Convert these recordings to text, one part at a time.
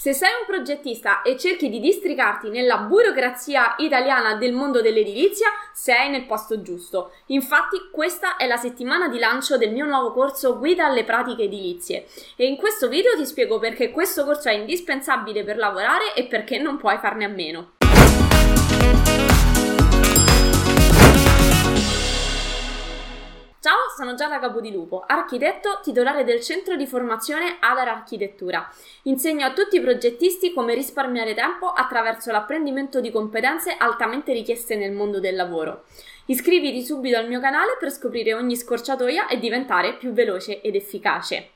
Se sei un progettista e cerchi di districarti nella burocrazia italiana del mondo dell'edilizia, sei nel posto giusto. Infatti, questa è la settimana di lancio del mio nuovo corso Guida alle pratiche edilizie e in questo video ti spiego perché questo corso è indispensabile per lavorare e perché non puoi farne a meno. Ciao, sono Giada Capodilupo, architetto titolare del centro di formazione Adar Architettura. Insegno a tutti i progettisti come risparmiare tempo attraverso l'apprendimento di competenze altamente richieste nel mondo del lavoro. Iscriviti subito al mio canale per scoprire ogni scorciatoia e diventare più veloce ed efficace.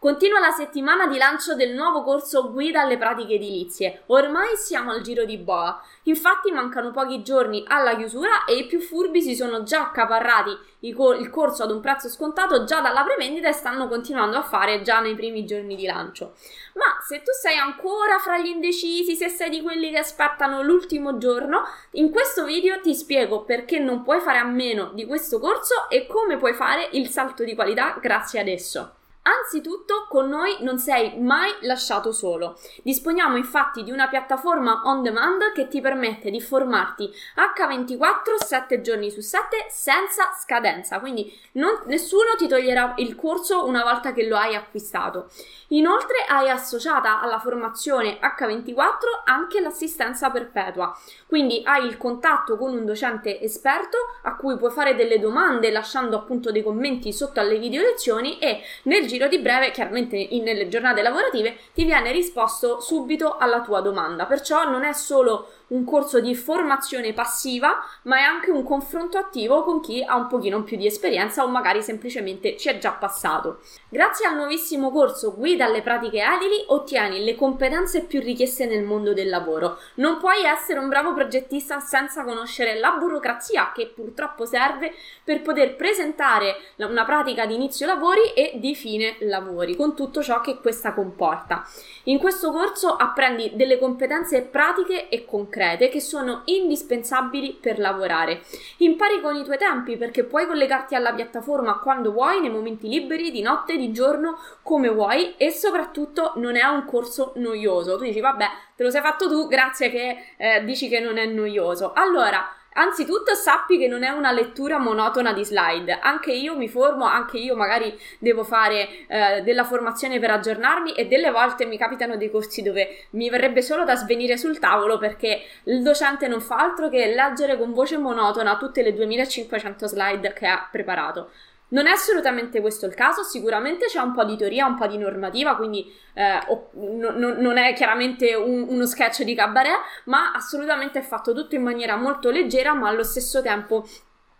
Continua la settimana di lancio del nuovo corso Guida alle pratiche edilizie. Ormai siamo al giro di boa. Infatti mancano pochi giorni alla chiusura e i più furbi si sono già accaparrati il corso ad un prezzo scontato già dalla prevendita e stanno continuando a fare già nei primi giorni di lancio. Ma se tu sei ancora fra gli indecisi, se sei di quelli che aspettano l'ultimo giorno, in questo video ti spiego perché non puoi fare a meno di questo corso e come puoi fare il salto di qualità grazie ad esso. Anzitutto con noi non sei mai lasciato solo. Disponiamo infatti di una piattaforma on demand che ti permette di formarti H24 7 giorni su 7 senza scadenza, quindi non, nessuno ti toglierà il corso una volta che lo hai acquistato. Inoltre hai associata alla formazione H24 anche l'assistenza perpetua, quindi hai il contatto con un docente esperto a cui puoi fare delle domande lasciando appunto dei commenti sotto alle video lezioni e nel giro giro di breve, chiaramente in, nelle giornate lavorative, ti viene risposto subito alla tua domanda. Perciò non è solo un corso di formazione passiva, ma è anche un confronto attivo con chi ha un pochino più di esperienza o magari semplicemente ci è già passato. Grazie al nuovissimo corso Guida alle pratiche edili ottieni le competenze più richieste nel mondo del lavoro. Non puoi essere un bravo progettista senza conoscere la burocrazia che purtroppo serve per poter presentare una pratica di inizio lavori e di fine lavori, con tutto ciò che questa comporta. In questo corso apprendi delle competenze pratiche e concrete concrete che sono indispensabili per lavorare. Impari con i tuoi tempi perché puoi collegarti alla piattaforma quando vuoi, nei momenti liberi, di notte, di giorno, come vuoi e soprattutto non è un corso noioso. Tu dici vabbè, te lo sei fatto tu, grazie che eh, dici che non è noioso. Allora, Anzitutto sappi che non è una lettura monotona di slide, anche io mi formo, anche io magari devo fare eh, della formazione per aggiornarmi e delle volte mi capitano dei corsi dove mi verrebbe solo da svenire sul tavolo perché il docente non fa altro che leggere con voce monotona tutte le 2500 slide che ha preparato. Non è assolutamente questo il caso, sicuramente c'è un po' di teoria, un po' di normativa, quindi eh, no, no, non è chiaramente un, uno sketch di cabaret, ma assolutamente è fatto tutto in maniera molto leggera, ma allo stesso tempo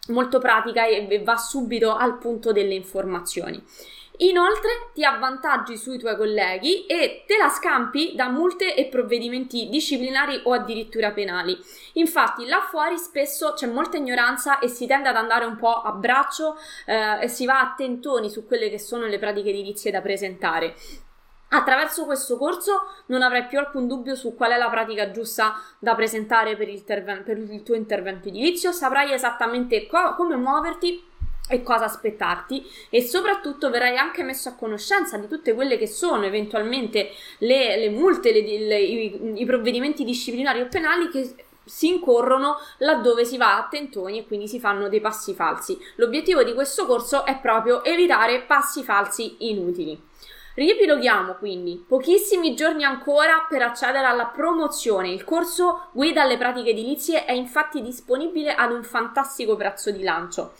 molto pratica e va subito al punto delle informazioni. Inoltre ti avvantaggi sui tuoi colleghi e te la scampi da multe e provvedimenti disciplinari o addirittura penali. Infatti là fuori spesso c'è molta ignoranza e si tende ad andare un po' a braccio eh, e si va a tentoni su quelle che sono le pratiche edilizie da presentare. Attraverso questo corso non avrai più alcun dubbio su qual è la pratica giusta da presentare per il, terven- per il tuo intervento edilizio, saprai esattamente co- come muoverti e cosa aspettarti e soprattutto verrai anche messo a conoscenza di tutte quelle che sono eventualmente le, le multe, le, le, i, i provvedimenti disciplinari o penali che si incorrono laddove si va a tentoni e quindi si fanno dei passi falsi. L'obiettivo di questo corso è proprio evitare passi falsi inutili. Riepiloghiamo quindi, pochissimi giorni ancora per accedere alla promozione. Il corso Guida alle pratiche edilizie è infatti disponibile ad un fantastico prezzo di lancio.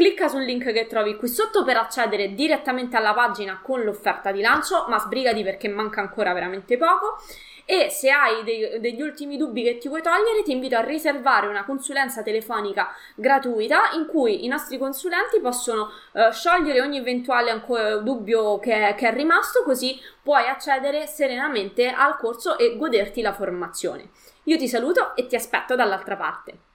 Clicca sul link che trovi qui sotto per accedere direttamente alla pagina con l'offerta di lancio, ma sbrigati perché manca ancora veramente poco. E se hai dei, degli ultimi dubbi che ti vuoi togliere, ti invito a riservare una consulenza telefonica gratuita in cui i nostri consulenti possono eh, sciogliere ogni eventuale ancora dubbio che, che è rimasto, così puoi accedere serenamente al corso e goderti la formazione. Io ti saluto e ti aspetto dall'altra parte.